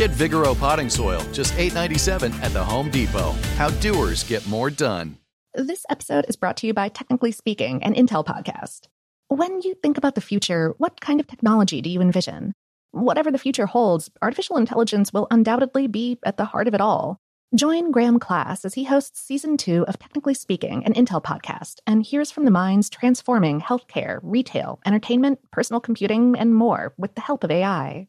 Get Vigoro potting soil, just $8.97 at the Home Depot. How doers get more done. This episode is brought to you by Technically Speaking, an Intel podcast. When you think about the future, what kind of technology do you envision? Whatever the future holds, artificial intelligence will undoubtedly be at the heart of it all. Join Graham Class as he hosts season two of Technically Speaking, an Intel podcast, and hears from the minds transforming healthcare, retail, entertainment, personal computing, and more with the help of AI.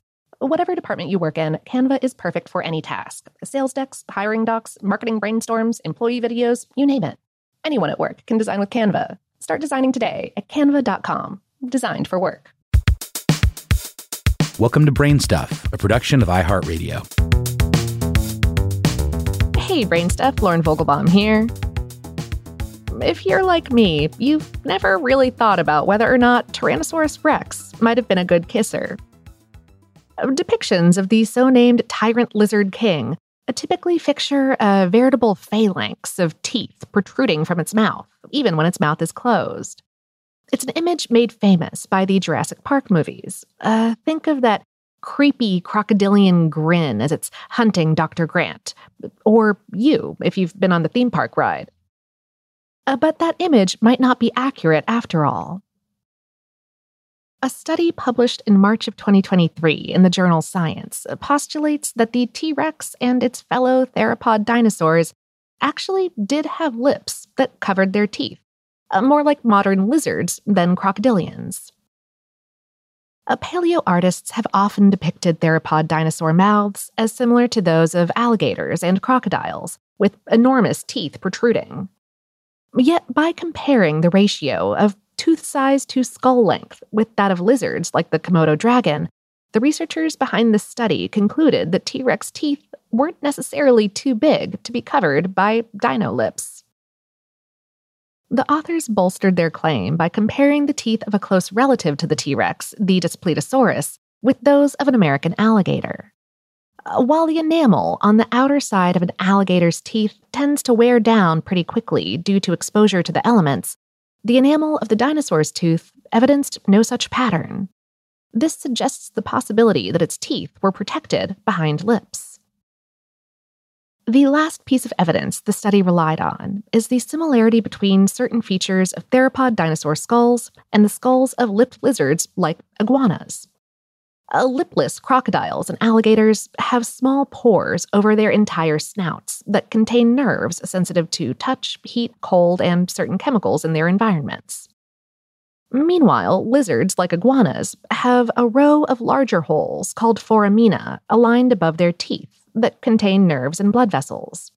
Whatever department you work in, Canva is perfect for any task sales decks, hiring docs, marketing brainstorms, employee videos, you name it. Anyone at work can design with Canva. Start designing today at canva.com. Designed for work. Welcome to Brainstuff, a production of iHeartRadio. Hey, Brainstuff, Lauren Vogelbaum here. If you're like me, you've never really thought about whether or not Tyrannosaurus rex might have been a good kisser depictions of the so named tyrant lizard king typically picture a veritable phalanx of teeth protruding from its mouth, even when its mouth is closed. It's an image made famous by the Jurassic Park movies. Uh, think of that creepy crocodilian grin as it's hunting Dr. Grant, or you if you've been on the theme park ride. Uh, but that image might not be accurate after all. A study published in March of 2023 in the journal Science postulates that the T Rex and its fellow theropod dinosaurs actually did have lips that covered their teeth, uh, more like modern lizards than crocodilians. Uh, paleo artists have often depicted theropod dinosaur mouths as similar to those of alligators and crocodiles, with enormous teeth protruding. Yet, by comparing the ratio of tooth size to skull length with that of lizards like the Komodo dragon, the researchers behind this study concluded that T Rex teeth weren't necessarily too big to be covered by dino lips. The authors bolstered their claim by comparing the teeth of a close relative to the T Rex, the Daspletosaurus, with those of an American alligator. Uh, while the enamel on the outer side of an alligator's teeth tends to wear down pretty quickly due to exposure to the elements, the enamel of the dinosaur's tooth evidenced no such pattern. This suggests the possibility that its teeth were protected behind lips. The last piece of evidence the study relied on is the similarity between certain features of theropod dinosaur skulls and the skulls of lipped lizards like iguanas. Uh, lipless crocodiles and alligators have small pores over their entire snouts that contain nerves sensitive to touch, heat, cold, and certain chemicals in their environments. Meanwhile, lizards like iguanas have a row of larger holes called foramina aligned above their teeth that contain nerves and blood vessels.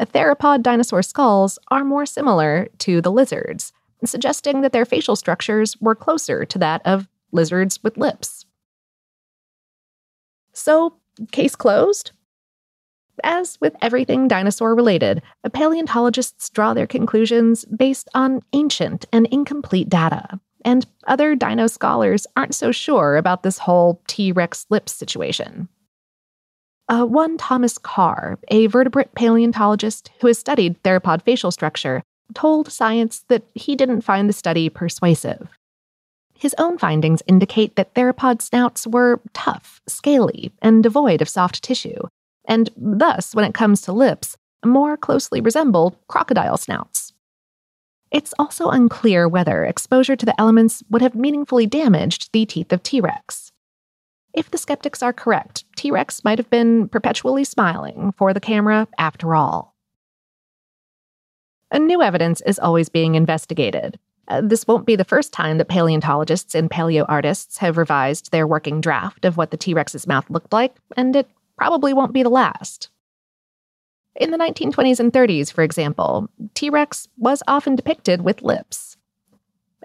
Theropod dinosaur skulls are more similar to the lizards, suggesting that their facial structures were closer to that of lizards with lips. So, case closed? As with everything dinosaur related, paleontologists draw their conclusions based on ancient and incomplete data, and other dino scholars aren't so sure about this whole T Rex lips situation. Uh, one Thomas Carr, a vertebrate paleontologist who has studied theropod facial structure, told science that he didn't find the study persuasive. His own findings indicate that theropod snouts were tough, scaly, and devoid of soft tissue, and thus, when it comes to lips, more closely resembled crocodile snouts. It's also unclear whether exposure to the elements would have meaningfully damaged the teeth of T Rex. If the skeptics are correct, T Rex might have been perpetually smiling for the camera after all. A new evidence is always being investigated. Uh, this won't be the first time that paleontologists and paleo artists have revised their working draft of what the T Rex's mouth looked like, and it probably won't be the last. In the 1920s and 30s, for example, T Rex was often depicted with lips.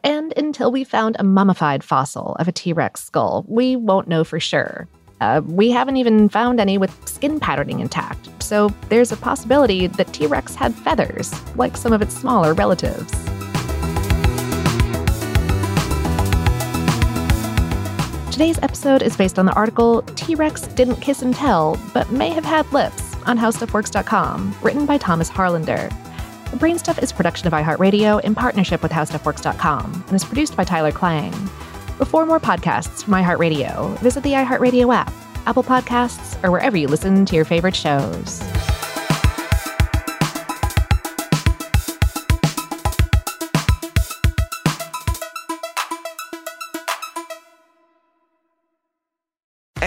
And until we found a mummified fossil of a T Rex skull, we won't know for sure. Uh, we haven't even found any with skin patterning intact, so there's a possibility that T Rex had feathers, like some of its smaller relatives. Today's episode is based on the article T Rex Didn't Kiss and Tell, but May Have Had Lips on HowStuffWorks.com, written by Thomas Harlander. Brainstuff is a production of iHeartRadio in partnership with HowStuffWorks.com and is produced by Tyler Klang. For more podcasts from iHeartRadio, visit the iHeartRadio app, Apple Podcasts, or wherever you listen to your favorite shows.